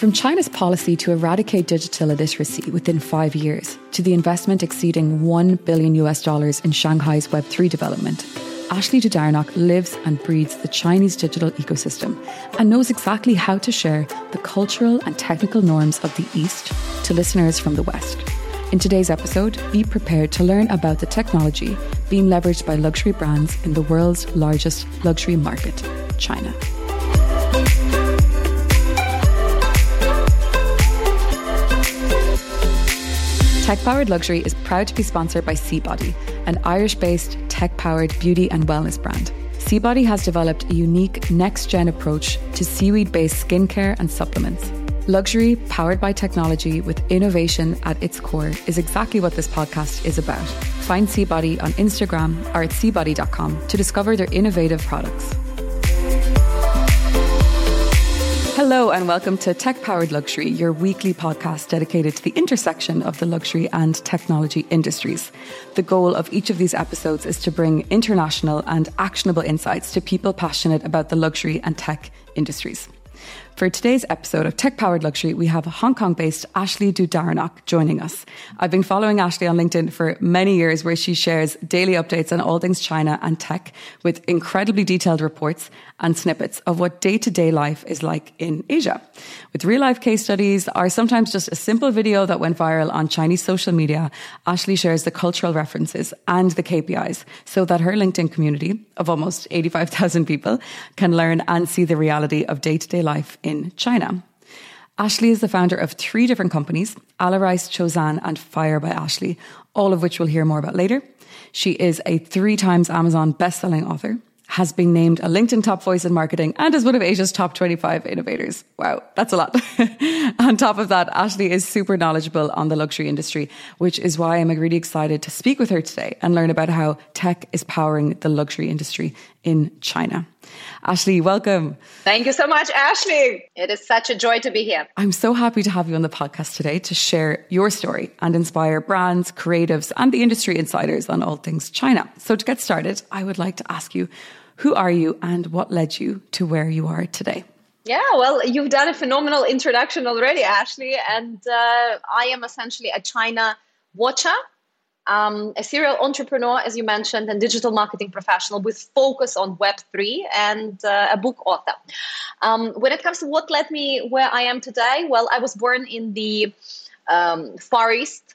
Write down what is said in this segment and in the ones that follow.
From China's policy to eradicate digital illiteracy within five years, to the investment exceeding 1 billion US dollars in Shanghai's Web3 development, Ashley Dudarenok lives and breathes the Chinese digital ecosystem and knows exactly how to share the cultural and technical norms of the East to listeners from the West. In today's episode, be prepared to learn about the technology being leveraged by luxury brands in the world's largest luxury market, China. Tech Powered Luxury is proud to be sponsored by Seabody, an Irish based tech powered beauty and wellness brand. Seabody has developed a unique next gen approach to seaweed based skincare and supplements. Luxury powered by technology with innovation at its core is exactly what this podcast is about. Find Seabody on Instagram or at seabody.com to discover their innovative products. Hello, and welcome to Tech Powered Luxury, your weekly podcast dedicated to the intersection of the luxury and technology industries. The goal of each of these episodes is to bring international and actionable insights to people passionate about the luxury and tech industries. For today's episode of Tech Powered Luxury, we have Hong Kong based Ashley Dudarenok joining us. I've been following Ashley on LinkedIn for many years, where she shares daily updates on all things China and tech with incredibly detailed reports and snippets of what day to day life is like in Asia. With real life case studies are sometimes just a simple video that went viral on Chinese social media, Ashley shares the cultural references and the KPIs so that her LinkedIn community of almost 85,000 people can learn and see the reality of day to day life in China. Ashley is the founder of three different companies, Alarice, Chozan, and Fire by Ashley, all of which we'll hear more about later. She is a three times Amazon best-selling author, has been named a LinkedIn top voice in marketing and is one of Asia's top 25 innovators. Wow, that's a lot. on top of that, Ashley is super knowledgeable on the luxury industry, which is why I'm really excited to speak with her today and learn about how tech is powering the luxury industry in China. Ashley, welcome. Thank you so much, Ashley. It is such a joy to be here. I'm so happy to have you on the podcast today to share your story and inspire brands, creatives, and the industry insiders on all things China. So, to get started, I would like to ask you who are you and what led you to where you are today? Yeah, well, you've done a phenomenal introduction already, Ashley. And uh, I am essentially a China watcher, um, a serial entrepreneur, as you mentioned, and digital marketing professional with focus on Web3 and uh, a book author. Um, when it comes to what led me where I am today, well, I was born in the um, Far East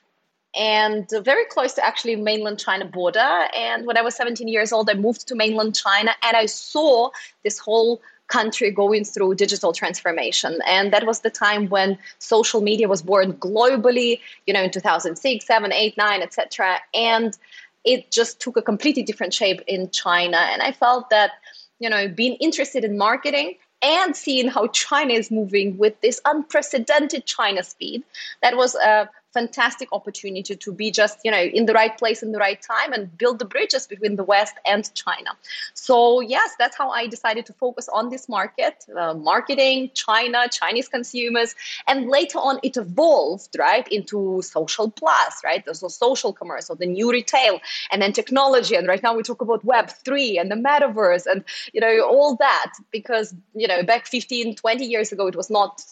and very close to actually mainland China border. And when I was 17 years old, I moved to mainland China and I saw this whole country going through digital transformation. And that was the time when social media was born globally you know in 2006 7 8 9 etc and it just took a completely different shape in china. And i felt that you know being interested in marketing and seeing how china is moving with this unprecedented china speed that was a fantastic opportunity to be just you know in the right place in the right time and build the bridges between the west and china. So yes that's how i decided to focus on this market uh, marketing china chinese consumers and later on it evolved right into social plus right? So social commerce or the new retail and then technology and right now we talk about web 3 and the metaverse and you know all that because you know back 15 20 years ago it was not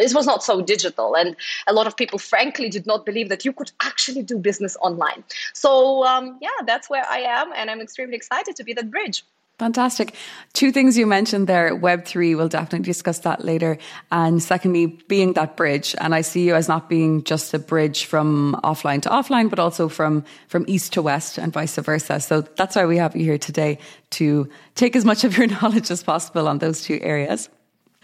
it was not so digital. And a lot of people frankly did not believe that you could actually do business online. So, um, yeah, that's where I am, and I'm extremely excited to be that bridge. Fantastic. Two things you mentioned there Web3, we'll definitely discuss that later. And secondly, being that bridge. And I see you as not being just a bridge from offline to offline, but also from, from east to west and vice versa. So that's why we have you here today to take as much of your knowledge as possible on those two areas.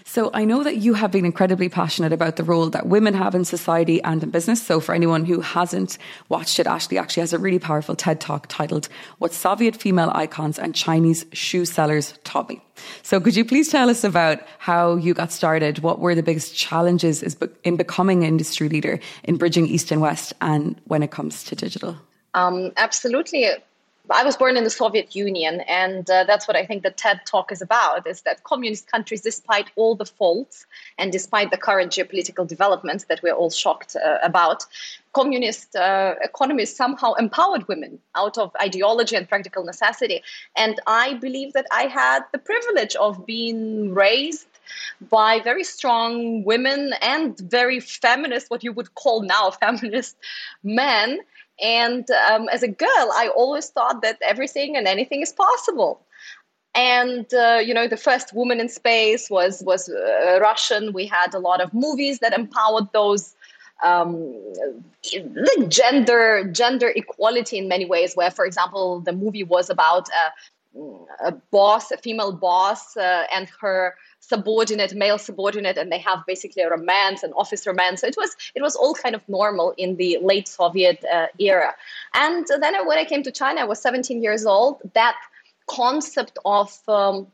So I know that you have been incredibly passionate about the role that women have in society and in business. So for anyone who hasn't watched it, Ashley actually has a really powerful TED talk titled What Soviet Female Icons and Chinese Shoe Sellers Taught Me. So could you please tell us about how you got started? What were the biggest challenges in becoming an industry leader in bridging East and West and when it comes to digital? Um, absolutely. I was born in the Soviet Union, and uh, that's what I think the TED Talk is about: is that communist countries, despite all the faults and despite the current geopolitical developments that we're all shocked uh, about, communist uh, economies somehow empowered women out of ideology and practical necessity. And I believe that I had the privilege of being raised by very strong women and very feminist, what you would call now feminist men. And um, as a girl, I always thought that everything and anything is possible. And uh, you know the first woman in space was was uh, russian. We had a lot of movies that empowered those um, like gender gender equality in many ways where for example the movie was about a, a boss a female boss uh, and her subordinate male subordinate and they have basically a romance an office romance. So it was it was all kind of normal in the late soviet uh, era. And then when i came to china i was 17 years old that concept of um,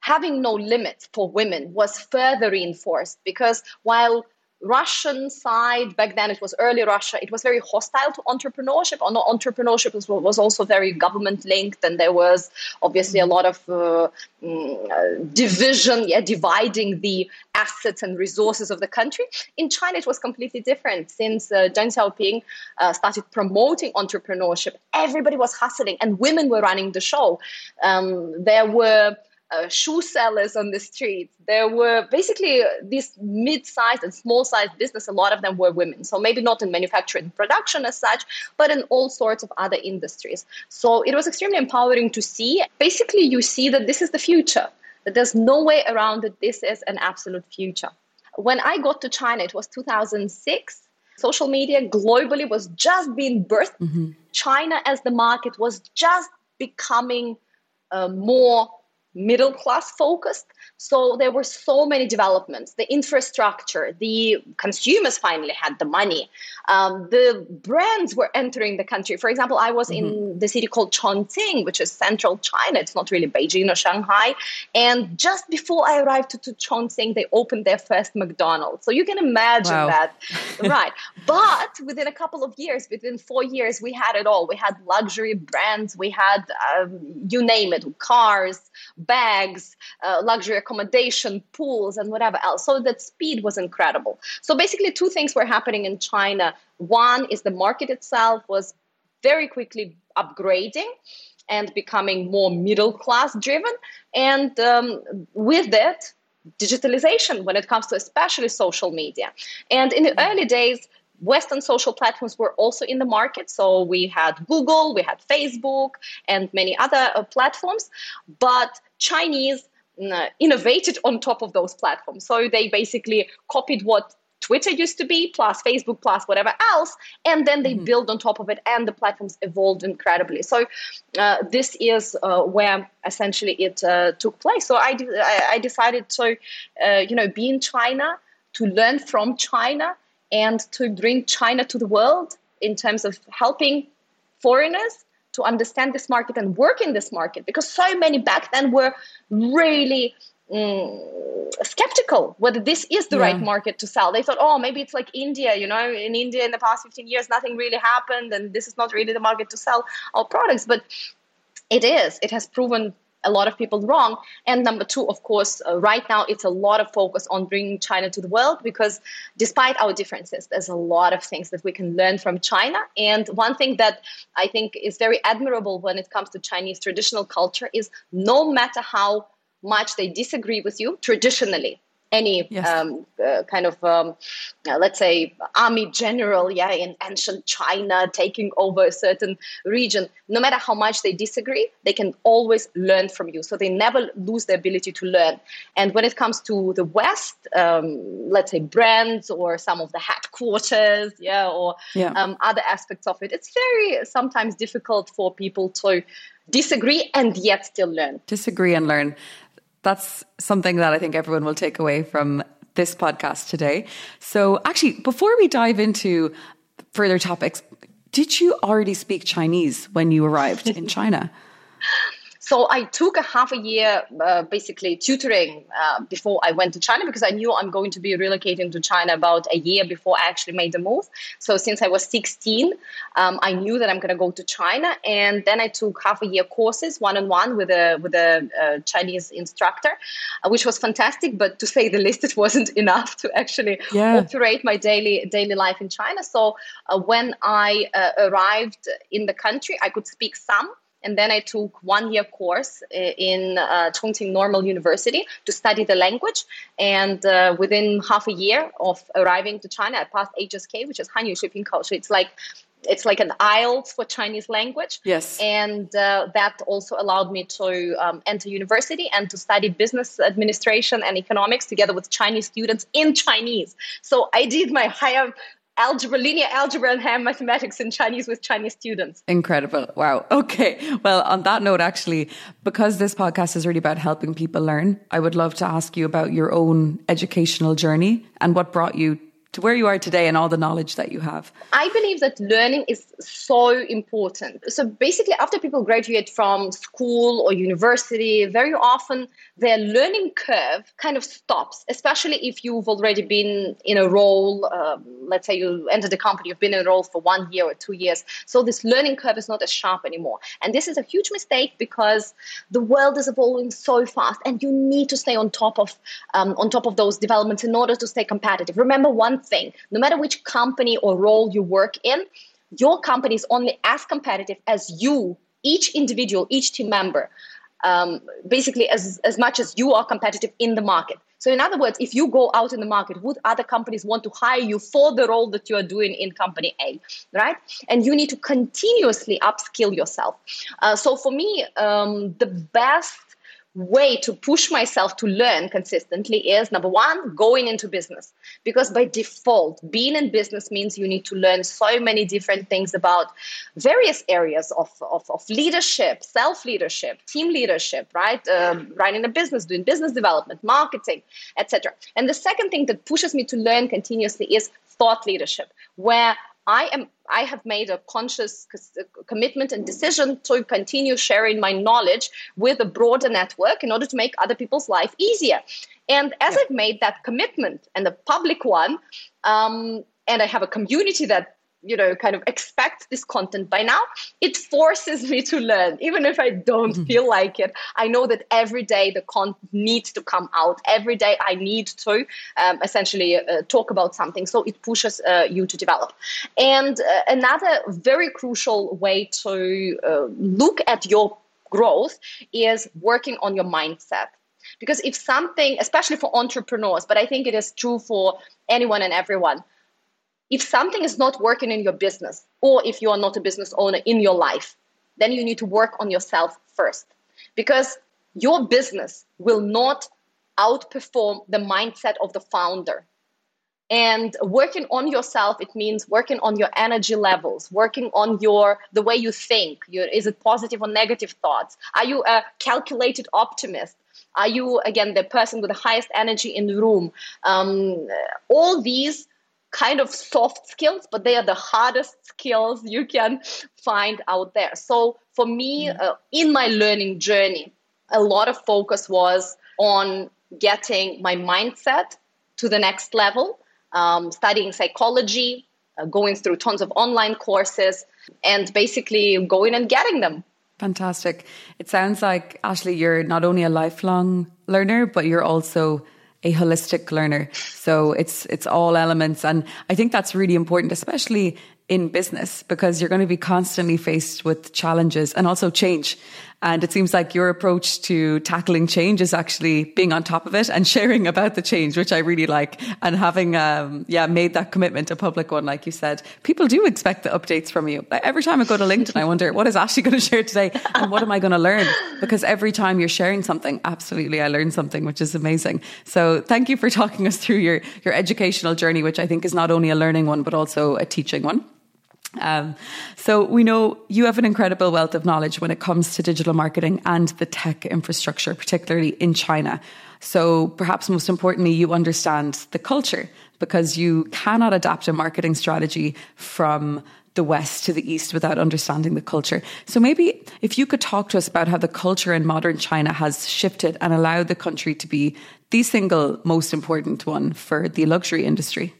having no limits for women was further reinforced because while Russian side back then it was early Russia it was very hostile to entrepreneurship. Or entrepreneurship was, was also very government linked and there was obviously a lot of uh, mm, division yeah dividing the assets and resources of the country. In China it was completely different. Since uh, Deng Xiaoping uh, started promoting entrepreneurship everybody was hustling and women were running the show. Um, there were uh, shoe sellers on the streets. There were basically these mid-sized and small-sized business. A lot of them were women. So maybe not in manufacturing production as such, but in all sorts of other industries. So it was extremely empowering to see. Basically, you see that this is the future. That there's no way around it. This is an absolute future. When I got to China, it was 2006 social media globally was just being birthed. Mm-hmm. China as the market was just becoming uh, more middle class focused. So there were so many developments. The infrastructure, the consumers finally had the money. Um, the brands were entering the country. For example, I was mm-hmm. in the city called Chongqing, which is central China. It's not really Beijing or Shanghai. And just before I arrived to, to Chongqing, they opened their first McDonald's. So you can imagine wow. that, right? But within a couple of years, within four years, we had it all. We had luxury brands. We had um, you name it, cars bags, uh, luxury accommodation, pools, and whatever else. So that speed was incredible. So basically, two things were happening in China. One is the market itself was very quickly upgrading and becoming more middle class driven. And um, with that, digitalization when it comes to especially social media. And in the early days, Western social platforms were also in the market. So we had Google, we had Facebook, and many other uh, platforms. But Chinese innovated on top of those platforms. So they basically copied what Twitter used to be, plus Facebook, plus whatever else, and then they mm-hmm. build on top of it, and the platforms evolved incredibly. So uh, this is uh, where essentially it uh, took place. So I, de- I decided to, uh, you know, be in China to learn from China and to bring China to the world in terms of helping foreigners to understand this market and work in this market because so many back then were really mm, skeptical whether this is the yeah. right market to sell. They thought, oh, maybe it's like India, you know, in India in the past 15 years, nothing really happened and this is not really the market to sell our products. But it is. It has proven a lot of people wrong. And number two, of course, uh, right now it's a lot of focus on bringing China to the world because despite our differences, there's a lot of things that we can learn from China. And one thing that I think is very admirable when it comes to Chinese traditional culture is no matter how much they disagree with you traditionally, any yes. um, uh, kind of um, uh, let's say army general yeah in ancient china taking over a certain region no matter how much they disagree they can always learn from you so they never lose the ability to learn and when it comes to the west um, let's say brands or some of the headquarters yeah or yeah. Um, other aspects of it it's very sometimes difficult for people to disagree and yet still learn disagree and learn that's something that I think everyone will take away from this podcast today. So, actually, before we dive into further topics, did you already speak Chinese when you arrived in China? So I took a half a year, uh, basically tutoring uh, before I went to China because I knew I'm going to be relocating to China about a year before I actually made the move. So since I was 16, um, I knew that I'm going to go to China, and then I took half a year courses, one on one with a with a uh, Chinese instructor, uh, which was fantastic. But to say the least, it wasn't enough to actually yeah. operate my daily daily life in China. So uh, when I uh, arrived in the country, I could speak some and then I took one year course in uh, Chongqing Normal University to study the language. And uh, within half a year of arriving to China, I passed HSK, which is Hanyu Shuiping Kaoshi. It's like it's like an IELTS for Chinese language. Yes. And uh, that also allowed me to um, enter university and to study business administration and economics together with Chinese students in Chinese. So I did my higher algebra, linear algebra, and higher mathematics in Chinese with Chinese students. Incredible. Wow. Okay. Well, on that note, actually, because this podcast is really about helping people learn, I would love to ask you about your own educational journey and what brought you to where you are today and all the knowledge that you have? I believe that learning is so important. So basically, after people graduate from school or university, very often their learning curve kind of stops, especially if you've already been in a role. Um, let's say you entered a company, you've been in a role for one year or two years. So this learning curve is not as sharp anymore. And this is a huge mistake because the world is evolving so fast and you need to stay on top of um, on top of those developments in order to stay competitive. Remember one thing no matter which company or role you work in, your company is only as competitive as you, each individual, each team member. Um, basically, as, as much as you are competitive in the market. So, in other words, if you go out in the market, would other companies want to hire you for the role that you are doing in company A, right? And you need to continuously upskill yourself. Uh, so, for me, um, the best way to push myself to learn consistently is number one, going into business. Because by default, being in business means you need to learn so many different things about various areas of, of, of leadership, self leadership, team leadership, right? Um, running a business, doing business development, marketing, etc. And the second thing that pushes me to learn continuously is thought leadership, where I am I have made a conscious commitment and decision to continue sharing my knowledge with a broader network in order to make other people's life easier. And as yeah. I've made that commitment and a public one, um, and I have a community that you know kind of expect this content by now it forces me to learn. Even if i don't mm-hmm. feel like it i know that every day the content needs to come out. Every day i need to um, essentially uh, talk about something. So it pushes uh, you to develop. And uh, another very crucial way to uh, look at your growth is working on your mindset. Because if something especially for entrepreneurs but i think it is true for anyone and everyone if something is not working in your business, or if you are not a business owner in your life, then you need to work on yourself first. Because your business will not outperform the mindset of the founder. And working on yourself, it means working on your energy levels, working on your the way you think. Your, is it positive or negative thoughts? Are you a calculated optimist? Are you again the person with the highest energy in the room? Um, all these kind of soft skills, but they are the hardest skills you can find out there. So for me, mm-hmm. uh, in my learning journey, a lot of focus was on getting my mindset to the next level, um, studying psychology, uh, going through tons of online courses, and basically going and getting them. Fantastic. It sounds like, Ashley, you're not only a lifelong learner, but you're also a holistic learner. So it's it's all elements and I think that's really important especially in business because you're going to be constantly faced with challenges and also change. And it seems like your approach to tackling change is actually being on top of it and sharing about the change, which I really like. And having, um, yeah, made that commitment, a public one, like you said, people do expect the updates from you. Every time I go to LinkedIn, I wonder, what is Ashley going to share today? And what am I going to learn? Because every time you're sharing something, absolutely, I learn something, which is amazing. So thank you for talking us through your, your educational journey, which I think is not only a learning one, but also a teaching one. Um, so we know you have an incredible wealth of knowledge when it comes to digital marketing and the tech infrastructure, particularly in China. So perhaps most importantly, you understand the culture because you cannot adapt a marketing strategy from the West to the East without understanding the culture. So maybe if you could talk to us about how the culture in modern China has shifted and allowed the country to be the single most important one for the luxury industry.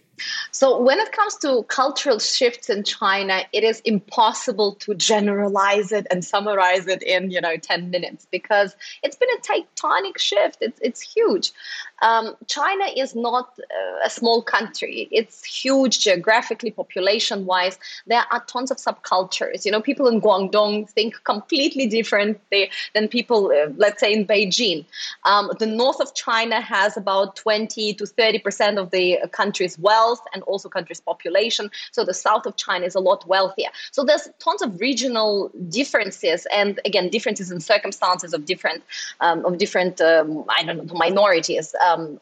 So when it comes to cultural shifts in China, it is impossible to generalize it and summarize it in, you know, 10 minutes because it's been a tectonic shift. It's, it's huge. Um, China is not uh, a small country. It's huge geographically, population wise. There are tons of subcultures. You know, people in Guangdong think completely differently than people, uh, let's say, in Beijing. Um, the north of China has about 20 to 30% of the country's wealth and also country's population. So the south of China is a lot wealthier. So there's tons of regional differences and again, differences in circumstances of different, um, of different, um, I don't know, minorities. Um,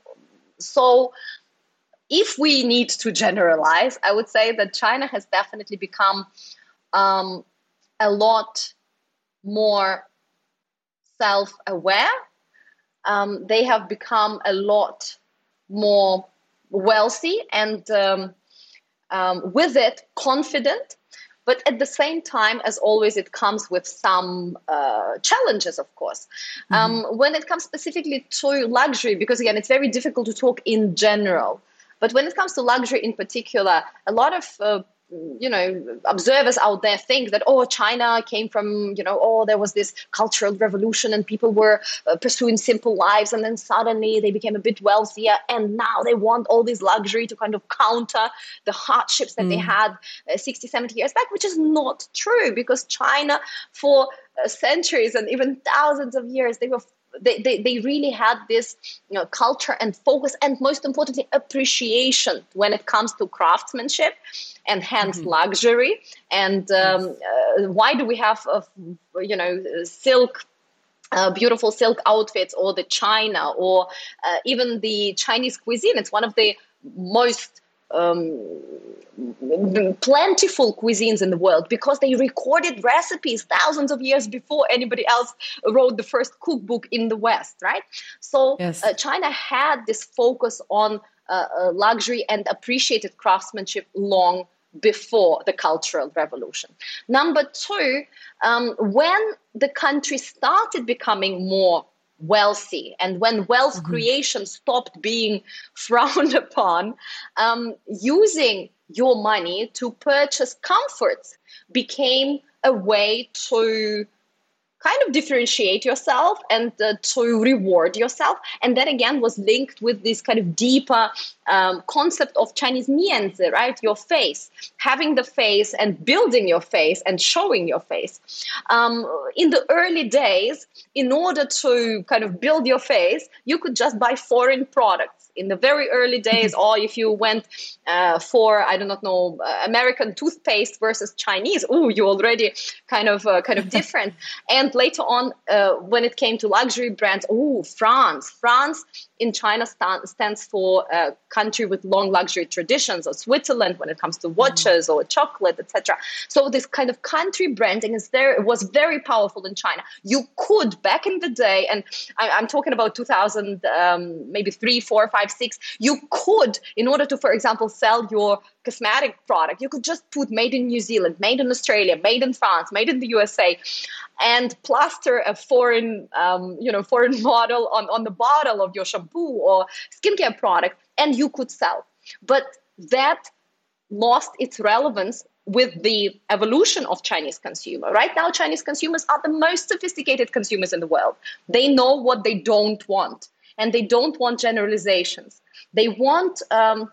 so if we need to generalize, I would say that China has definitely become um, a lot more self aware. Um, they have become a lot more wealthy and um, um, with it confident. But at the same time, as always, it comes with some uh, challenges, of course. Mm-hmm. Um, when it comes specifically to luxury, because again, it's very difficult to talk in general. But when it comes to luxury in particular, a lot of uh, you know observers out there think that oh china came from you know oh there was this cultural revolution and people were uh, pursuing simple lives and then suddenly they became a bit wealthier and now they want all this luxury to kind of counter the hardships that mm. they had uh, 60 70 years back which is not true because china for uh, centuries and even thousands of years they were they, they, they really had this you know, culture and focus and most importantly appreciation when it comes to craftsmanship and hence mm-hmm. luxury. And um, uh, why do we have uh, you know silk uh, beautiful silk outfits or the china or uh, even the chinese cuisine? It's one of the most um, plentiful cuisines in the world because they recorded recipes thousands of years before anybody else wrote the first cookbook in the West, right? So yes. uh, China had this focus on uh, uh, luxury and appreciated craftsmanship long before the Cultural Revolution. Number two, um, when the country started becoming more wealthy. And when wealth mm-hmm. creation stopped being frowned upon, um, using your money to purchase comforts became a way to kind of differentiate yourself and uh, to reward yourself. And that again was linked with this kind of deeper um, concept of Chinese mianzi, right? Your face, having the face and building your face and showing your face. Um, in the early days, in order to kind of build your face, you could just buy foreign products in the very early days, or if you went uh, for I do not know uh, American toothpaste versus Chinese, oh, you already kind of uh, kind of different. and later on, uh, when it came to luxury brands, oh, France, France in China stand, stands for a country with long luxury traditions, or Switzerland when it comes to watches mm. or chocolate, etc. So this kind of country branding is there It was very powerful in China. You could back in the day, and I, am talking about 2000, um, maybe three, four, five, six. You could, in order to, for example, sell your cosmetic product, you could just put made in New Zealand, made in Australia, made in France, made in the USA and plaster a foreign, um, you know, foreign model on, on the bottle of your shampoo or skincare product, and you could sell. But that lost its relevance with the evolution of Chinese consumer. Right now, Chinese consumers are the most sophisticated consumers in the world. They know what they don't want, and they don't want generalizations. They want um,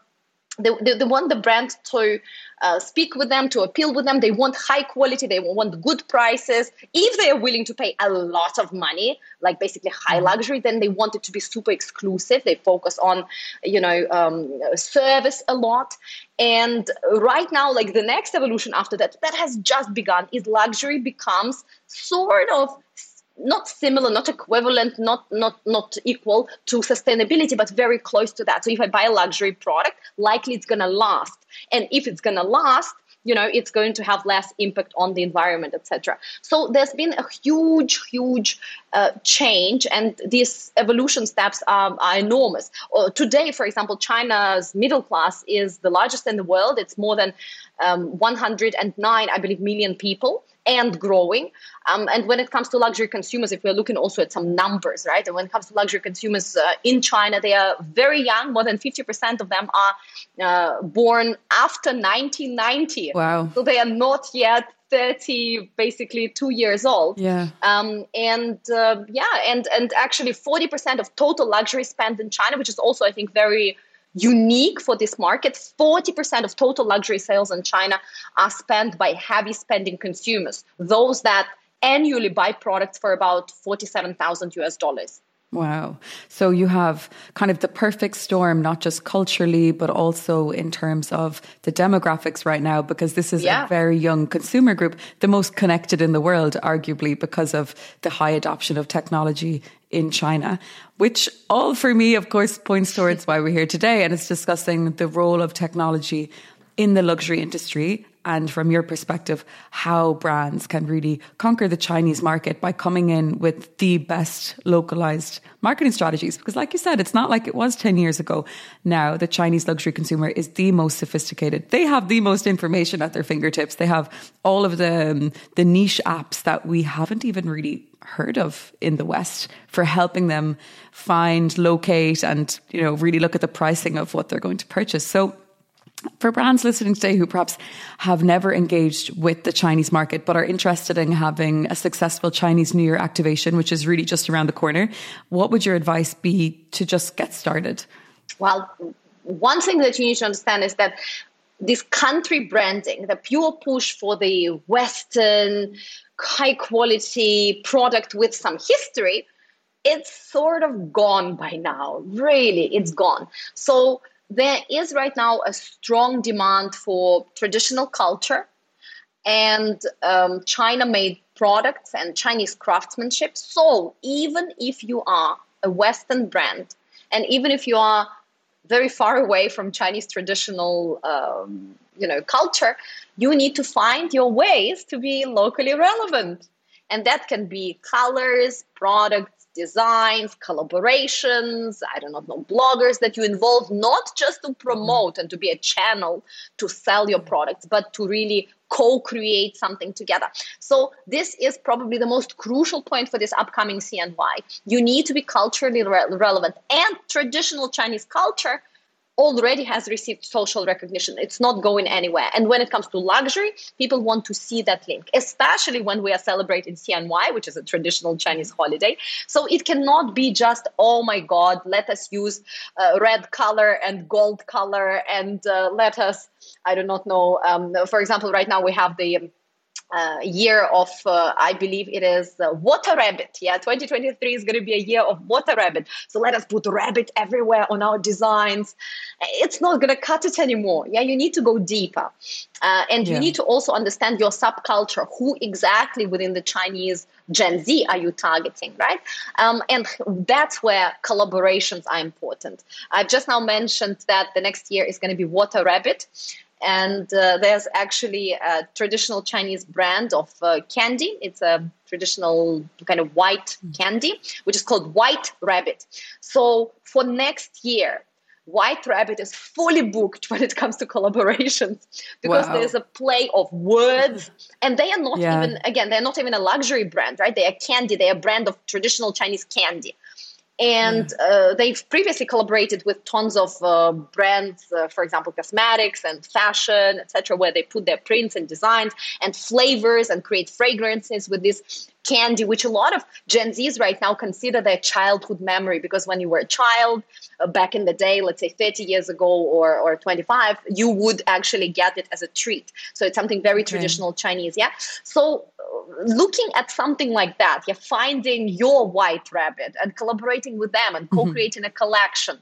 they, they, they, want the brand to uh, speak with them, to appeal with them. They want high quality, they want good prices. If they are willing to pay a lot of money, like basically high mm-hmm. luxury, then they want it to be super exclusive. They focus on, you know, um, service a lot. And right now, like the next evolution after that, that has just begun, is luxury becomes sort of not similar, not equivalent, not not not equal to sustainability, but very close to that. So if I buy a luxury product, likely it's gonna last, and if it's gonna last, you know, it's going to have less impact on the environment, etc. So there's been a huge, huge uh, change, and these evolution steps are, are enormous. Uh, today, for example, China's middle class is the largest in the world. It's more than um, 109, I believe, million people and growing. Um, and when it comes to luxury consumers, if we're looking also at some numbers, right? And when it comes to luxury consumers uh, in China, they are very young. More than 50% of them are uh, born after 1990. Wow. So they are not yet 30, basically two years old. Yeah. Um, and uh, yeah, and and actually 40% of total luxury spend in China, which is also I think very unique for this market. 40% of total luxury sales in China are spent by heavy spending consumers, those that annually buy products for about 47,000 US dollars. Wow. So you have kind of the perfect storm, not just culturally, but also in terms of the demographics right now, because this is yeah. a very young consumer group, the most connected in the world, arguably, because of the high adoption of technology in China, which all for me, of course, points towards why we're here today. And it's discussing the role of technology in the luxury industry and from your perspective, how brands can really conquer the Chinese market by coming in with the best localized marketing strategies. Because, like you said, it's not like it was 10 years ago. Now, the Chinese luxury consumer is the most sophisticated. They have the most information at their fingertips. They have all of the, um, the niche apps that we haven't even really heard of in the West for helping them find, locate, and, you know, really look at the pricing of what they're going to purchase. So, for brands listening today who perhaps have never engaged with the Chinese market but are interested in having a successful Chinese New Year activation, which is really just around the corner, what would your advice be to just get started? Well, one thing that you need to understand is that this country branding, the pure push for the Western high quality product with some history, it's sort of gone by now. Really, it's gone. So there is right now a strong demand for traditional culture and um, China made products and Chinese craftsmanship. So even if you are a Western brand, and even if you are very far away from Chinese traditional, um, you know, culture, you need to find your ways to be locally relevant, and that can be colors, products designs, collaborations, I do not know, bloggers that you involve, not just to promote and to be a channel to sell your products, but to really co create something together. So, this is probably the most crucial point for this upcoming CNY. You need to be culturally re- relevant, and traditional Chinese culture already has received social recognition. It's not going anywhere. And when it comes to luxury, people want to see that link, especially when we are celebrating CNY, which is a traditional Chinese holiday. So it cannot be just, oh my God, let us use uh, red color and gold color and uh, let us, I do not know. Um, for example, right now we have the uh, year of, uh, I believe it is uh, Water Rabbit. Yeah, 2023 is going to be a year of Water Rabbit. So let us put rabbit everywhere on our designs. It's not going to cut it anymore. Yeah, you need to go deeper. Uh, and yeah. you need to also understand your subculture. Who exactly within the Chinese Gen Z are you targeting, right? Um, and that's where collaborations are important. I've just now mentioned that the next year is going to be Water Rabbit. And uh, there's actually a traditional Chinese brand of uh, candy. It's a traditional kind of white candy, which is called White Rabbit. So for next year, White Rabbit is fully booked when it comes to collaborations because wow. there's a play of words, and they are not yeah. even again they're not even a luxury brand, right? They are candy. They are a brand of traditional Chinese candy and uh, they've previously collaborated with tons of uh, brands uh, for example cosmetics and fashion etc where they put their prints and designs and flavors and create fragrances with this candy which a lot of gen z's right now consider their childhood memory because when you were a child uh, back in the day let's say 30 years ago or, or 25 you would actually get it as a treat so it's something very okay. traditional chinese yeah so looking at something like that, you're finding your white rabbit and collaborating with them and mm-hmm. co-creating mm-hmm. a collection,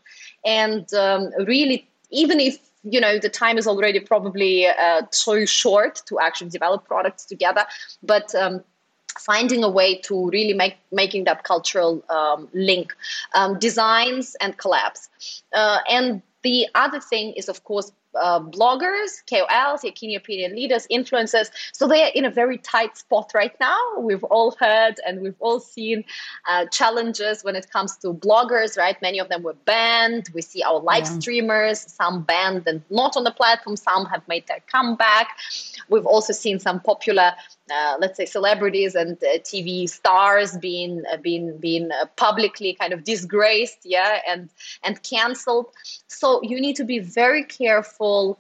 and um, really, even if you know the time is already probably uh, too short to actually develop products together, but um, finding a way to really make making that cultural um, link, um, designs and collabs, uh, and the other thing is of course uh, bloggers, KOLs, key opinion leaders, influencers. So they are in a very tight spot right now. We've all heard and we've all seen uh, challenges when it comes to bloggers, right? Many of them were banned. We see our live yeah. streamers, some banned and not on the platform, some have made their comeback. We've also seen some popular uh, let's say celebrities and uh, TV stars being uh, being being uh, publicly kind of disgraced, yeah, and and cancelled. So you need to be very careful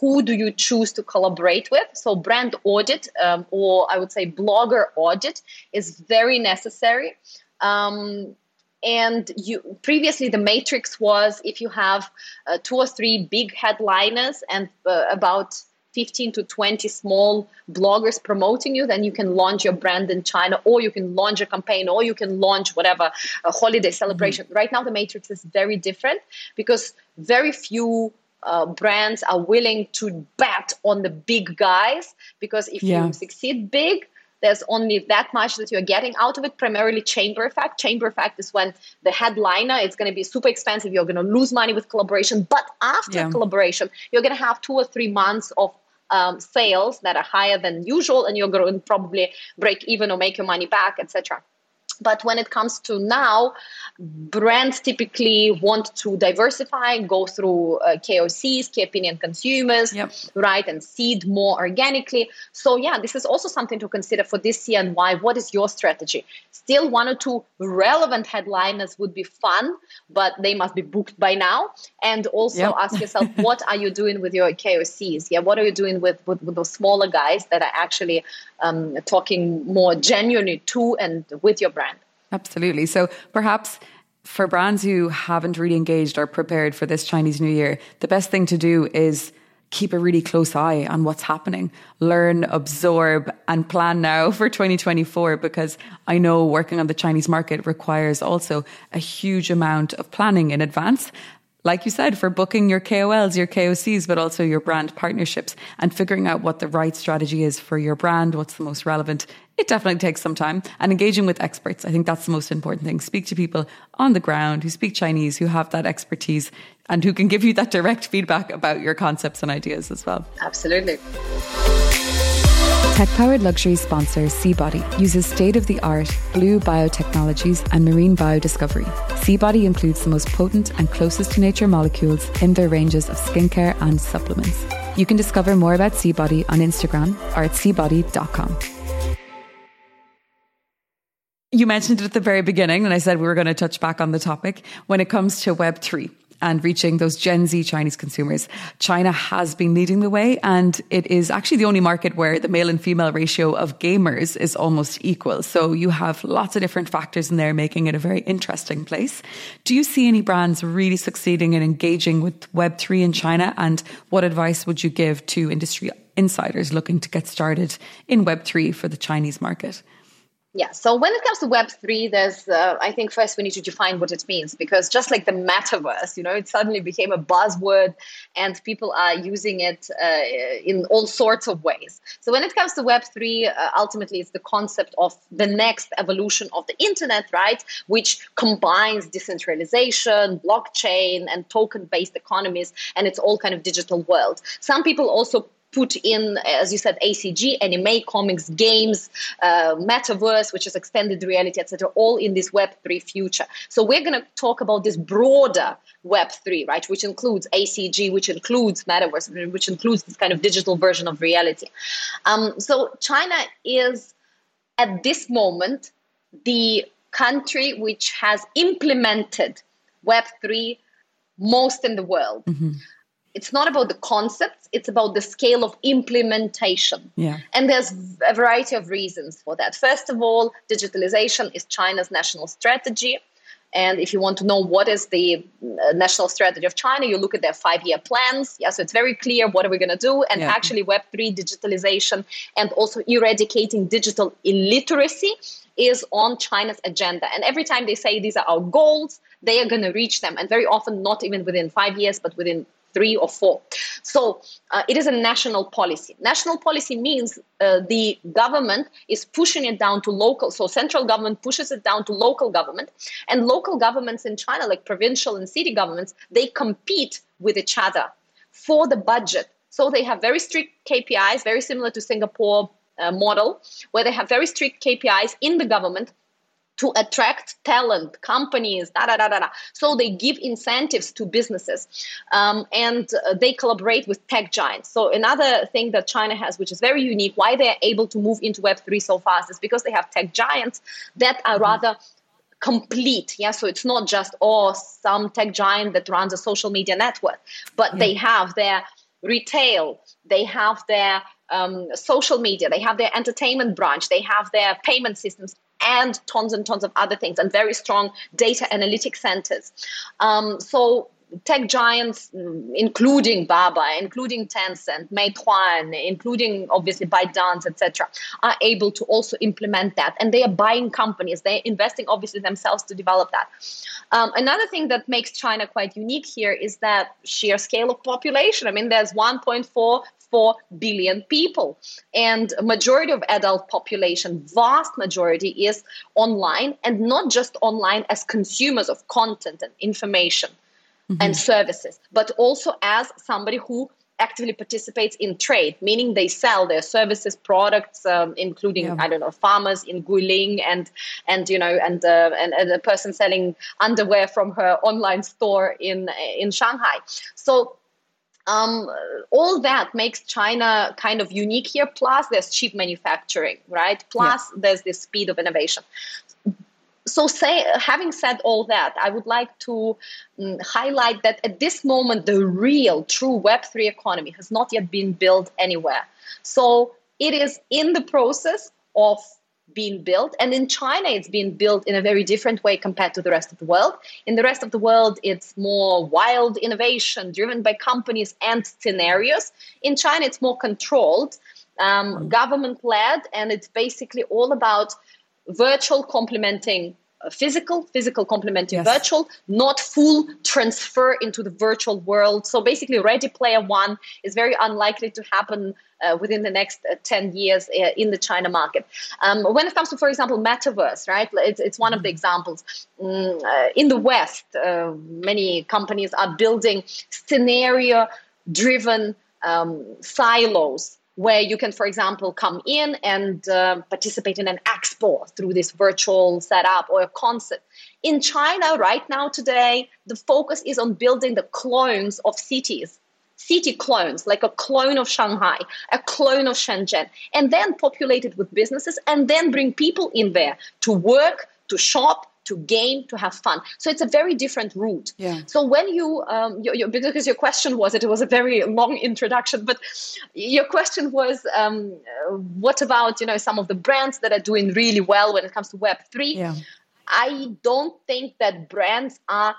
who do you choose to collaborate with? So, brand audit, um, or I would say blogger audit, is very necessary. Um, and you previously the matrix was if you have uh, two or three big headliners and about 15 to 20 small bloggers promoting you, then you can launch your brand in China, or you can launch a campaign, or you can launch whatever a holiday celebration. Mm-hmm. Right now, the matrix is very different because very few uh, brands are willing to bet on the big guys because if yeah. you succeed big there's only that much that you're getting out of it primarily chamber effect chamber effect is when the headliner it's going to be super expensive you're going to lose money with collaboration but after yeah. collaboration you're going to have two or three months of um, sales that are higher than usual and you're going to probably break even or make your money back etc but when it comes to now, brands typically want to diversify, go through uh, KOCs, key opinion consumers, yep. right, and seed more organically. So, yeah, this is also something to consider for this year and why. What is your strategy? Still, one or two relevant headliners would be fun, but they must be booked by now. And also yep. ask yourself, what are you doing with your KOCs? Yeah, what are you doing with, with, with those smaller guys that are actually um, talking more genuinely to and with your brand? Absolutely. So perhaps for brands who haven't really engaged or prepared for this Chinese New Year, the best thing to do is keep a really close eye on what's happening, learn, absorb, and plan now for 2024 because I know working on the Chinese market requires also a huge amount of planning in advance like you said, for booking your KOLs, your KOCs, but also your brand partnerships and figuring out what the right strategy is for your brand, what's the most relevant. It definitely takes some time and engaging with experts. I think that's the most important thing. Speak to people on the ground who speak Chinese, who have that expertise and who can give you that direct feedback about your concepts and ideas as well. Absolutely. Tech powered luxury sponsor Seabody uses state of the art blue biotechnologies and marine biodiscovery. Seabody includes the most potent and closest to nature molecules in their ranges of skincare and supplements. You can discover more about Seabody on Instagram or at seabody.com. You mentioned it at the very beginning, and I said we were going to touch back on the topic when it comes to Web3 and reaching those Gen Z Chinese consumers. China has been leading the way, and it is actually the only market where the male and female ratio of gamers is almost equal. So you have lots of different factors in there making it a very interesting place. Do you see any brands really succeeding in engaging with Web3 in China? And what advice would you give to industry insiders looking to get started in Web3 for the Chinese market? Yeah. So when it comes to Web three, there's uh, I think first we need to define what it means because just like the metaverse, you know, it suddenly became a buzzword, and people are using it uh, in all sorts of ways. So when it comes to Web three, uh, ultimately it's the concept of the next evolution of the internet, right? Which combines decentralization, blockchain, and token based economies, and it's all kind of digital world. Some people also put in, as you said, ACG, anime, comics, games, uh, metaverse, which is extended reality, etc., all in this Web3 future. So we're going to talk about this broader Web3, right, which includes ACG, which includes metaverse, which includes this kind of digital version of reality. Um, so China is, at this moment, the country which has implemented Web3 most in the world. Mm-hmm it's not about the concepts it's about the scale of implementation yeah. and there's a variety of reasons for that first of all digitalization is china's national strategy and if you want to know what is the uh, national strategy of China, you look at their five year plans. Yeah, so it's very clear what are we going to do. And yeah. actually, Web3 digitalization and also eradicating digital illiteracy is on China's agenda. And every time they say these are our goals, they are going to reach them. And very often, not even within five years, but within three or four. So uh, it is a national policy. National policy means uh, the government is pushing it down to local. So central government pushes it down to local government, and local governments in China, like provincial and city governments, they compete with each other for the budget. So they have very strict KPIs, very similar to Singapore uh, model, where they have very strict KPIs in the government to attract talent, companies, da da da da da. So they give incentives to businesses, um, and uh, they collaborate with tech giants. So another thing that China has, which is very unique, why they are able to move into Web three so fast, is because they have tech giants that are mm-hmm. rather complete yeah so it's not just oh some tech giant that runs a social media network but yeah. they have their retail, they have their um, social media, they have their entertainment branch, they have their payment systems, and tons and tons of other things, and very strong data analytic centers. Um, so tech giants, mm, including Baba, including Tencent, Meituan, including obviously ByteDance, etc., are able to also implement that. And they are buying companies. They're investing obviously themselves to develop that. Um, another thing that makes China quite unique here is that sheer scale of population. I mean, there's 1.44 billion people and majority of adult population vast majority is online and not just online as consumers of content and information mm-hmm. and services, but also as somebody who actively participates in trade, meaning they sell their services, products, um, including yeah. I don't know farmers in Guilin and and you know and, uh, and and a person selling underwear from her online store in in Shanghai. So. Um, all that makes China kind of unique here. Plus, there's cheap manufacturing, right? Plus, yeah. there's this speed of innovation so say having said all that i would like to um, highlight that at this moment the real true web3 economy has not yet been built anywhere so it is in the process of being built. And in china it's being built in a very different way compared to the rest of the world. In the rest of the world it's more wild innovation driven by companies and scenarios. In china it's more controlled um, mm. government led and it's basically all about virtual complementing physical, physical complementing yes. virtual, not full transfer into the virtual world. So basically, Ready Player One is very unlikely to happen uh, within the next uh, 10 years uh, in the China market. Um, when it comes to, for example, metaverse, right? It's, it's one of the examples. Mm, uh, in the West, uh, many companies are building scenario driven um, silos where you can, for example, come in and uh, participate in an expo through this virtual setup or a concert. In China, right now, today, the focus is on building the clones of cities, city clones, like a clone of Shanghai, a clone of Shenzhen, and then populate it with businesses and then bring people in there to work, to shop, to game, to have fun. So it's a very different route. Yeah. So when you, um, your, your, because your question was, it was a very long introduction, but your question was, um, what about, you know, some of the brands that are doing really well when it comes to Web3? Yeah. I don't think that brands are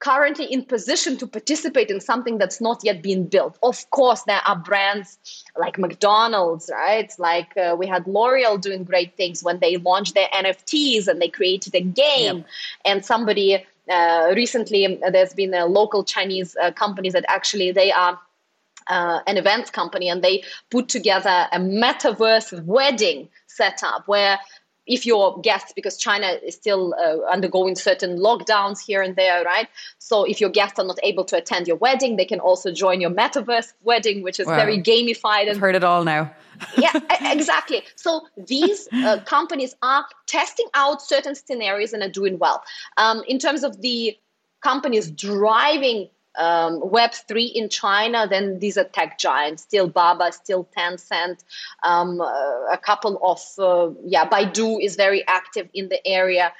currently in position to participate in something that's not yet been built. Of course, there are brands like McDonald's, right? Like uh, we had L'Oreal doing great things when they launched their NFTs and they created a game. Yep. And somebody uh, recently, uh, there's been a local Chinese uh, companies that actually they are. Uh, an events company and they put together a metaverse wedding setup where if your guests, because China is still uh, undergoing certain lockdowns here and there, right? So if your guests are not able to attend your wedding, they can also join your metaverse wedding, which is wow. very gamified. And, I've heard it all now. yeah, exactly. So these uh, companies are testing out certain scenarios and are doing well. Um, in terms of the companies driving um, Web3 in China, then these are tech giants, still Baba, still Tencent, um, a couple of, uh, yeah, Baidu is very active in the area.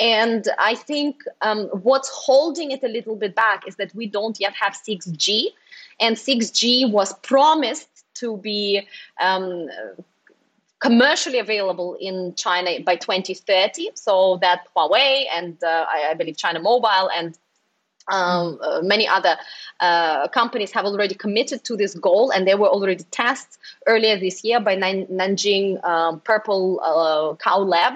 And I think um, what's holding it a little bit back is that we don't yet have 6G. And 6G was promised to be um, commercially available in China by 2030. So that Huawei and uh, I, I, believe China Mobile and um, uh, many other uh, companies have already committed to this goal, and there were already tests earlier this year by Nanjing um, Purple uh, Cow Lab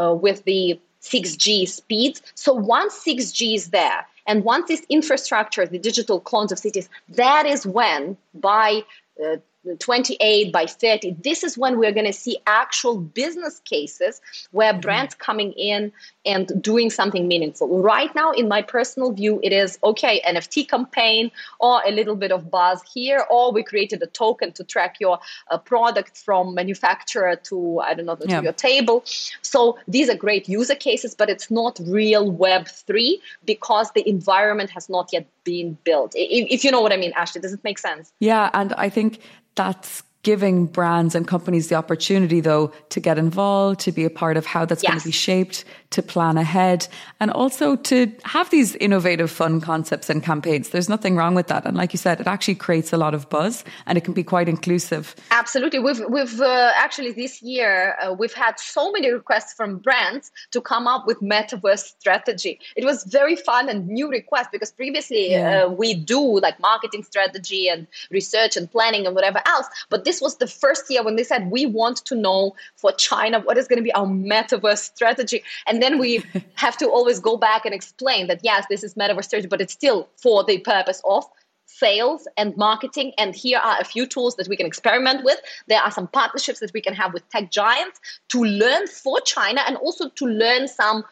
uh, with the 6G speeds. So once 6G is there, and once this infrastructure, the digital clones of cities, that is when by uh, 28 by 30 this is when we're going to see actual business cases where mm-hmm. brands coming in and doing something meaningful. Right now in my personal view it is okay nft campaign or a little bit of buzz here or we created a token to track your uh, product from manufacturer to i don't know to yeah. your table. So these are great user cases but it's not real web 3 because the environment has not yet been built. If, if you know what i mean ashley does it make sense? Yeah and i think that's giving brands and companies the opportunity, though, to get involved, to be a part of how that's yes. going to be shaped, to plan ahead, and also to have these innovative, fun concepts and campaigns. There's nothing wrong with that. And like you said, it actually creates a lot of buzz and it can be quite inclusive. Absolutely. We've, we've uh, actually this year, uh, we've had so many requests from brands to come up with metaverse strategy. It was very fun and new request because previously yeah. uh, we do like marketing strategy and research and planning and whatever else. But this this was the first year when they said, we want to know for China what is going to be our metaverse strategy. And then we have to always go back and explain that, yes, this is metaverse strategy, but it's still for the purpose of sales and marketing. And here are a few tools that we can experiment with. There are some partnerships that we can have with tech giants to learn for China and also to learn some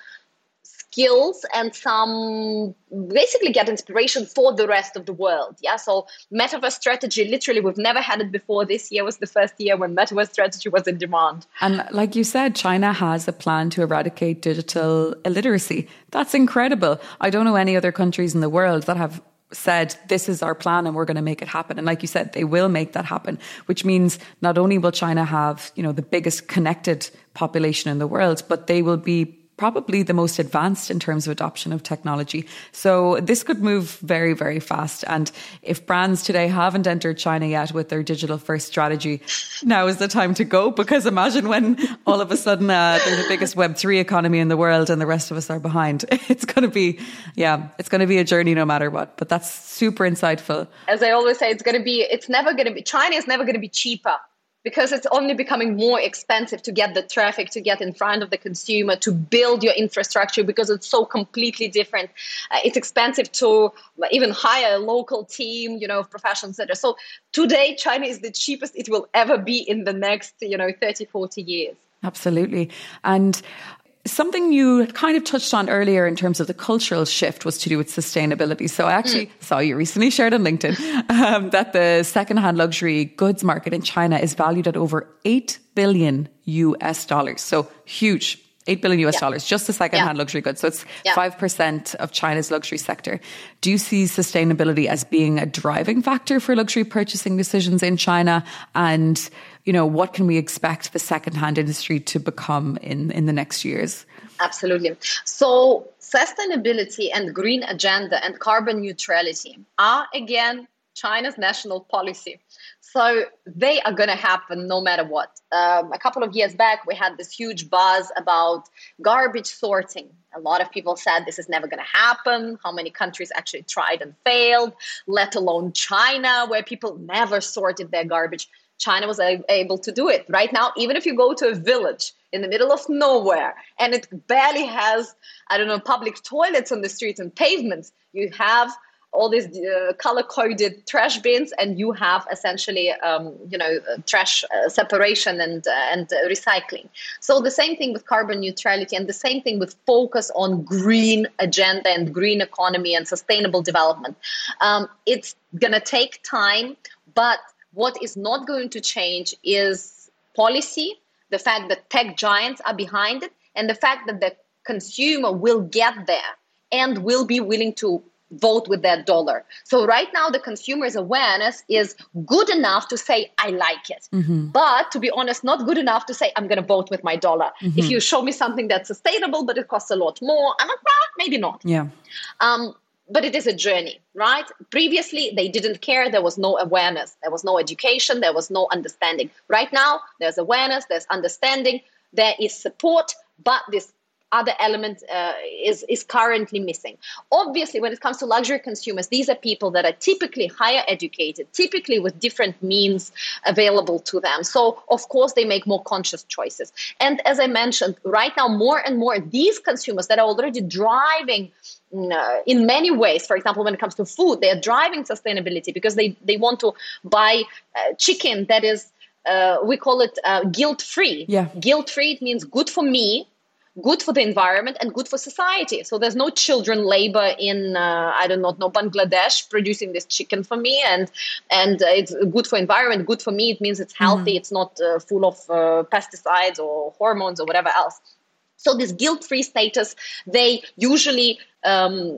skills and some basically get inspiration for the rest of the world. Yeah. So metaverse strategy, literally, we've never had it before. This year was the first year when metaverse strategy was in demand. And like you said, China has a plan to eradicate digital illiteracy. That's incredible. I don't know any other countries in the world that have said this is our plan and we're going to make it happen and like you said they will make that happen which means not only will china have you know the biggest connected population in the world but they will be probably the most advanced in terms of adoption of technology. So this could move very, very fast. And if brands today haven't entered China yet with their digital first strategy, now is the time to go because imagine when all of a sudden uh, they're the biggest Web3 economy in the world and the rest of us are behind. It's going to be, yeah, it's going to be a journey no matter what. But that's super insightful. As I always say, it's going to be, it's never going to be, China is never going to be cheaper because it's only becoming more expensive to get the traffic to get in front of the consumer to build your infrastructure because it's so completely different uh, it's expensive to even hire a local team you know of professionals so today china is the cheapest it will ever be in the next you know 30 40 years Absolutely. And Something you kind of touched on earlier in terms of the cultural shift was to do with sustainability. So I actually mm. saw you recently shared on LinkedIn um, that the secondhand luxury goods market in China is valued at over 8 billion US dollars. So huge. 8 billion US yeah. dollars, just the secondhand yeah. luxury goods. So it's yeah. 5% of China's luxury sector. Do you see sustainability as being a driving factor for luxury purchasing decisions in China? And you know, what can we expect the secondhand industry to become in, in the next years? Absolutely. So, sustainability and green agenda and carbon neutrality are again China's national policy. So they are going to happen no matter what. Um, a couple of years back, we had this huge buzz about garbage sorting. A lot of people said this is never going to happen. How many countries actually tried and failed, let alone China, where people never sorted their garbage. China was able to do it. Right now, even if you go to a village in the middle of nowhere and it barely has, I don't know, public toilets on the streets and pavements, you have all these uh, color coded trash bins and you have essentially um, you know trash uh, separation and uh, and recycling so the same thing with carbon neutrality and the same thing with focus on green agenda and green economy and sustainable development um, it's to take time but what is not going to change is policy, the fact that tech giants are behind it, and the fact that the consumer will get there and will be willing to vote with their dollar. So right now the consumer's awareness is good enough to say I like it. Mm-hmm. But to be honest not good enough to say I'm going to vote with my dollar. Mm-hmm. If you show me something that's sustainable but it costs a lot more, I'm like, well, maybe not. Yeah. Um, but it is a journey, right? Previously, they didn't care. There was no awareness. There was no education. There was no understanding. Right now, there's awareness, there's understanding, there is support, but this other element uh, is, is currently missing. Obviously, when it comes to luxury consumers, these are people that are typically higher educated, typically with different means available to them. So, of course, they make more conscious choices. And as I mentioned, right now, more and more these consumers that are already driving in many ways for example when it comes to food they are driving sustainability because they, they want to buy uh, chicken that is uh, we call it uh, guilt free yeah. Guilt free it means good for me good for the environment and good for society. So there's no children labor in uh, i don't know no bangladesh producing this chicken for me and and uh, it's good for environment good for me it means it's healthy mm. it's not full of pesticides or hormones or whatever else So this guilt-free status, they usually um,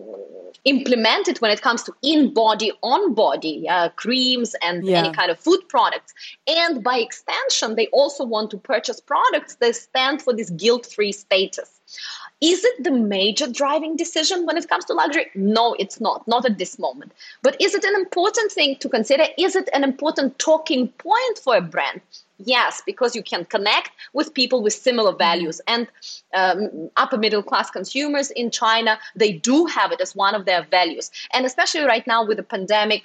implement it when it comes to in-body, on-body uh, creams and yeah. any kind of food products. And by extension, they also want to purchase products that stand for this guilt-free status. Is it the major driving decision when it comes to luxury? No, it's not, not at this moment. But is it an important thing to consider? Is it an important talking point for a brand? Yes, because you can connect with people with similar mm-hmm. values. And um, upper middle class consumers in China, they do have it as one of their values. And especially right now with the pandemic,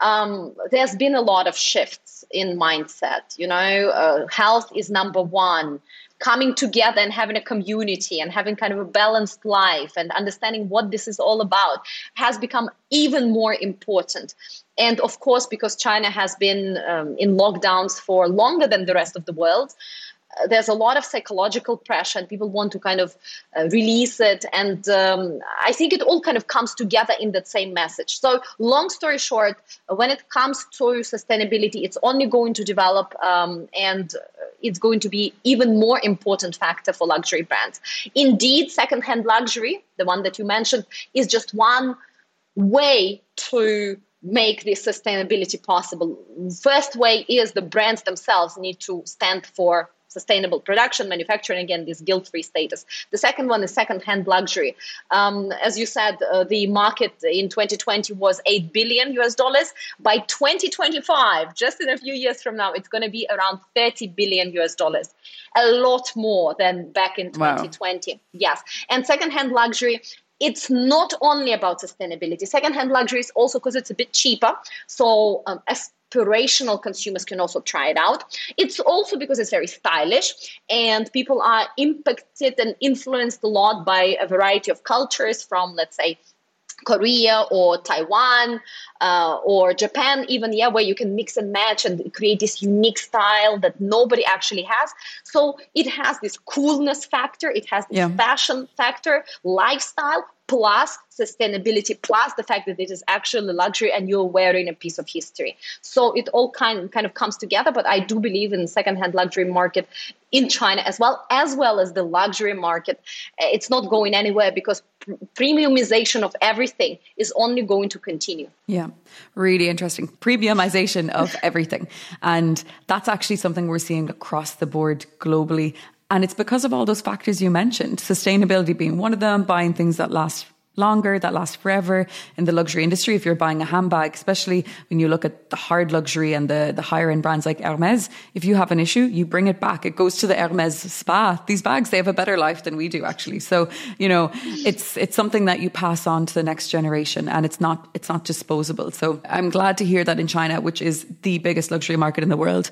um, there's been a lot of shifts in mindset. You know, uh, health is number one coming together and having a community and having kind of a balanced life and understanding what this is all about has become even more important. And of course, because China has been um, in lockdowns for longer than the rest of the world, there's a lot of psychological pressure and people want to kind of uh, release it. And um, i think it all kind of comes together in that same message. So long story short when it comes to sustainability it's only going to develop um, and it's going to be even more important factor for luxury brands. Indeed secondhand luxury the one that you mentioned is just one way to make this sustainability possible. First way is the brands themselves need to stand for sustainable production, manufacturing, again, this guilt free status. The second one is second hand luxury. Um, as you said, uh, the market in 2020 was 8 billion US dollars. By 2025, just in a few years from now, it's going to be around 30 billion US dollars. A lot more than back in 2020. Wow. Yes. And second hand luxury it's not only about sustainability. Secondhand luxury is also because it's a bit cheaper. So um, aspirational consumers can also try it out. It's also because it's very stylish and people are impacted and influenced a lot by a variety of cultures from, let's say, Korea or Taiwan uh, or Japan, even yeah, where you can mix and match and create this unique style that nobody actually has. So it has this coolness factor, it has this yeah. fashion factor, lifestyle, plus sustainability plus the fact that it is actually luxury and you're wearing a piece of history. So it all kind, kind of comes together but i do believe in secondhand luxury market in china as well as well as the luxury market. Uh, it's not going anywhere because premiumization of everything is only going to continue. Yeah. Really interesting. Premiumization of everything. And that's actually something we're seeing across the board globally and it's because of all those factors you mentioned, sustainability being one of them, buying things that last longer, that last forever in the luxury industry. If you're buying a handbag, especially when you look at the hard luxury and the, the higher end brands like Hermes, if you have an issue, you bring it back. It goes to the Hermes spa. These bags, they have a better life than we do actually. So, you know, it's, it's something that you pass on to the next generation and it's not, it's not disposable. So I'm glad to hear that in China, which is the biggest luxury market in the world,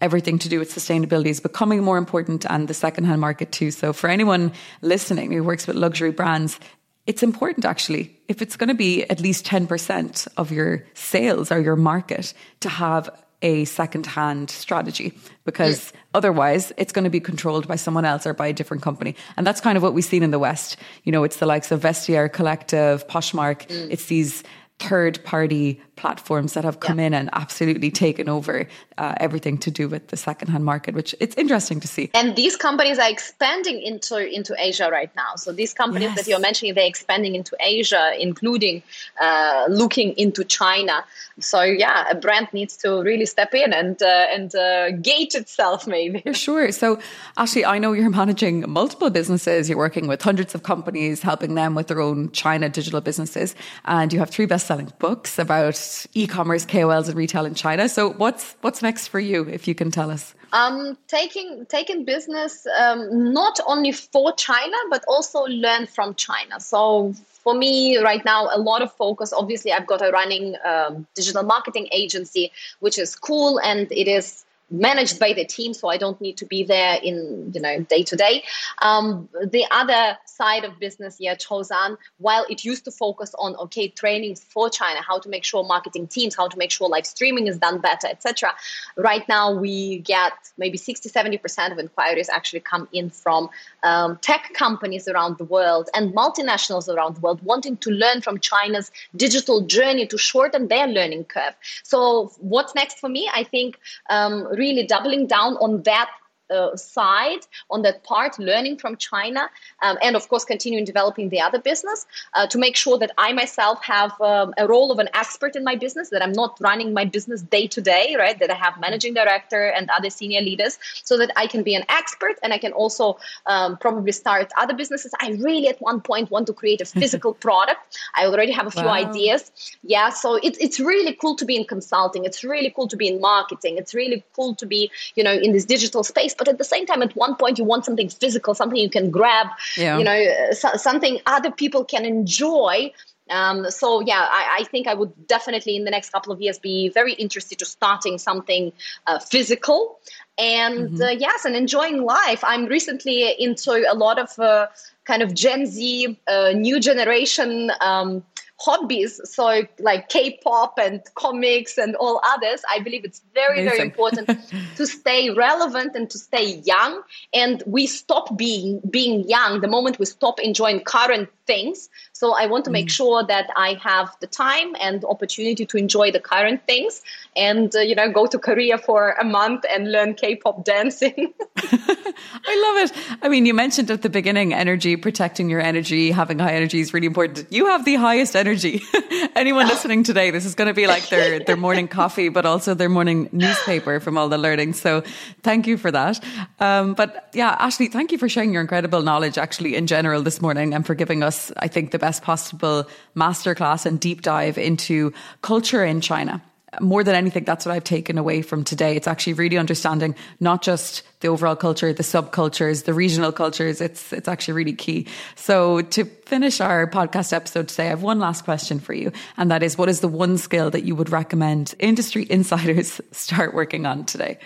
everything to do with sustainability is becoming more important and the secondhand market too. So for anyone listening who works with luxury brands, it's important actually, if it's going to be at least 10% of your sales or your market to have a second-hand strategy because yeah. otherwise it's going to be controlled by someone else or by a different company. And that's kind of what we've seen in the West. You know, it's the likes of Vestiaire Collective, Poshmark. Mm. It's these third party platforms that have come yeah. in and absolutely taken over uh, everything to do with the secondhand market, which it's interesting to see. And these companies are expanding into into Asia right now. So these companies yes. that you're mentioning, they're expanding into Asia, including uh, looking into China. So yeah, a brand needs to really step in and uh, and uh, gate itself, maybe. Sure. So actually, I know you're managing multiple businesses. You're working with hundreds of companies, helping them with their own China digital businesses, and you have three best-selling books about e-commerce KOLs and retail in China. So what's what's next for you, if you can tell us? Um, taking taking business um, not only for China but also learn from China. So for me right now, a lot of focus. Obviously, I've got a running um, digital marketing agency, which is cool, and it is managed by the team, so I don't need to be there in you know day to day. Um, the other side of business, yeah, ChoZan, while it used to focus on okay trainings for China, how to make sure marketing teams, how to make sure live streaming is done better, etc. Right now, we get maybe 60, 70 percent of inquiries actually come in from um, tech companies around the world and multinationals around the world wanting to learn from China's digital journey to shorten their learning curve. So, what's next for me? I think um, really doubling down on that uh, side, on that part, learning from China, um, and of course, continuing developing the other business uh, to make sure that I myself have um, a role of an expert in my business, that I'm not running my business day to day, right? That I have managing director and other senior leaders so that I can be an expert and I can also um, probably start other businesses. I really, at one point, want to create a physical product. I already have a few wow. ideas. Yeah, so it's, it's really cool to be in consulting. It's really cool to be in marketing. It's really cool to be, you know, in this digital space. But at the same time, at one point, you want something physical, something you can grab, yeah. you know, uh, so, something other people can enjoy. Um, so yeah, I, I, think I would definitely in the next couple of years be very interested to starting something uh, physical and mm-hmm. uh, yes, and enjoying life. I'm recently into a lot of uh, kind of Gen Z, uh, new generation um, hobbies so like k-pop and comics and all others i believe it's very Amazing. very important to stay relevant and to stay young. And we stop being being young the moment we stop enjoying current things. So i want to make mm. sure that i have the time and opportunity to enjoy the current things and uh, you know go to korea for a month and learn k-pop dancing. I love it. I mean you mentioned at the beginning energy protecting your energy having high energy is really important. You have the highest energy energy. Anyone listening today, this is going to be like their, their morning coffee, but also their morning newspaper from all the learning. So thank you for that. Um, but yeah, Ashley, thank you for sharing your incredible knowledge actually in general this morning and for giving us, I think, the best possible masterclass and deep dive into culture in China more than anything, that's what I've taken away from today. It's actually really understanding not just the overall culture, the subcultures, the regional cultures. It's it's actually really key. So to finish our podcast episode today, I have one last question for you, and that is, what is the one skill that you would recommend industry insiders start working on today?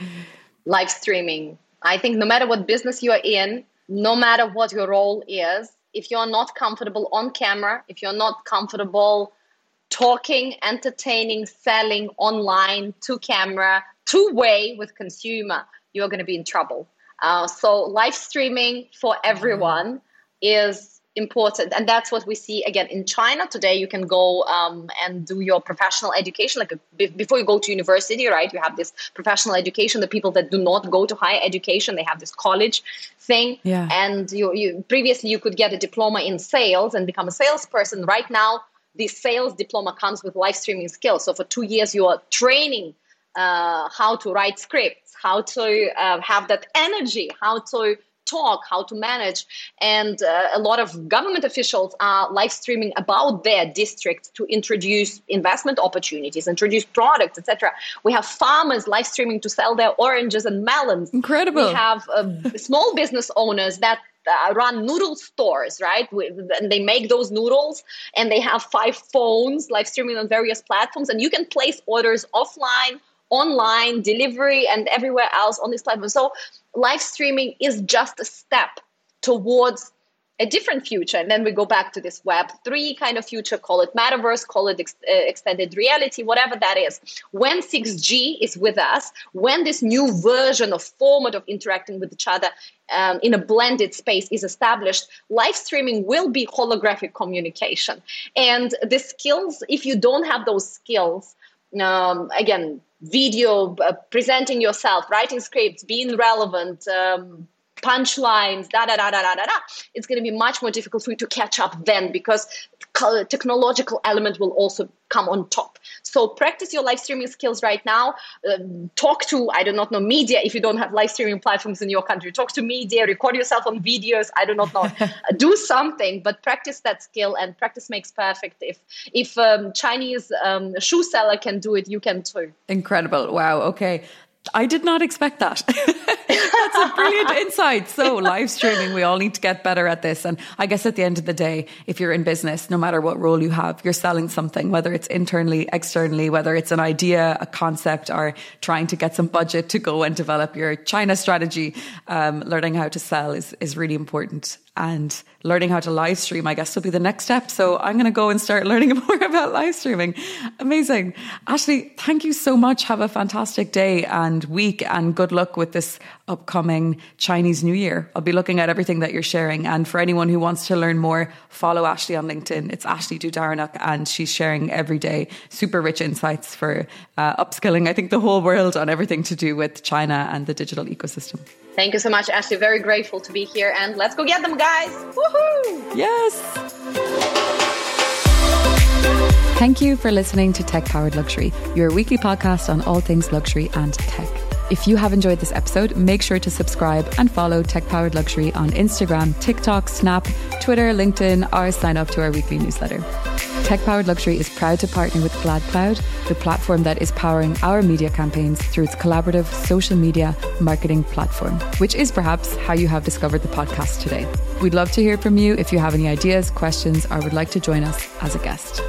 Live streaming. I think no matter what business you are in, no matter what your role is, if you're not comfortable on camera, if you're not comfortable talking, entertaining, selling online to camera, two way with consumer, you're going to be in trouble. Uh, so live streaming for everyone is important and that's what we see again in china today you can go um, and do your professional education like a, before you go to university right you have this professional education the people that do not go to higher education they have this college thing yeah. and you, you previously you could get a diploma in sales and become a salesperson right now the sales diploma comes with live streaming skills. So for two years, you are training uh, how to write scripts, how to uh, have that energy, how to talk, how to manage. And uh, a lot of government officials are live streaming about their district to introduce investment opportunities, introduce products, etc. We have farmers live streaming to sell their oranges and melons. Incredible. We have uh, small business owners that uh, run noodle stores, right? With, And they make those noodles and they have five phones live streaming on various platforms. And you can place orders offline, online, delivery, and everywhere else on this platform. So live streaming is just a step towards a different future. And then we go back to this web 3 kind of future call it metaverse call it ex- uh, extended reality whatever that is. When 6g is with us when this new version of format of interacting with each other um, in a blended space is established live streaming will be holographic communication. And the skills if you don't have those skills um, again video uh, presenting yourself writing scripts being relevant um, punchlines, da da da da da da da, it's going to be much more difficult for you to catch up then because technological element will also come on top. So practice your live streaming skills right now. Uh, talk to I do not know media if you don't have live streaming platforms in your country. Talk to media. Record yourself on videos. I do not know. Do something, but practice that skill. And practice makes perfect. If if um, Chinese um, shoe seller can do it, you can too. Incredible! Wow. Okay. I did not expect that. That's a brilliant insight. So, live streaming, we all need to get better at this. And I guess at the end of the day, if you're in business, no matter what role you have, you're selling something, whether it's internally, externally, whether it's an idea, a concept, or trying to get some budget to go and develop your China strategy. Um, learning how to sell is, is really important and learning how to live stream, I guess, will be the next step. So I'm going to go and start learning more about live streaming. Amazing. Ashley, thank you so much. Have a fantastic day and week and good luck with this upcoming Chinese New Year. I'll be looking at everything that you're sharing. And for anyone who wants to learn more, follow Ashley on LinkedIn. It's Ashley Dudarenok, and she's sharing every day super rich insights for uh, upskilling, I think, the whole world on everything to do with China and the digital ecosystem. Thank you so much, Ashley. Very grateful to be here. And let's go get them, guys. Woohoo! Yes. Thank you for listening to Tech Powered Luxury, your weekly podcast on all things luxury and tech. If you have enjoyed this episode, make sure to subscribe and follow Tech Powered Luxury on Instagram, TikTok, Snap, Twitter, LinkedIn, or sign up to our weekly newsletter. Tech Powered Luxury is proud to partner with GladCloud, the platform that is powering our media campaigns through its collaborative social media marketing platform, which is perhaps how you have discovered the podcast today. We'd love to hear from you if you have any ideas, questions, or would like to join us as a guest.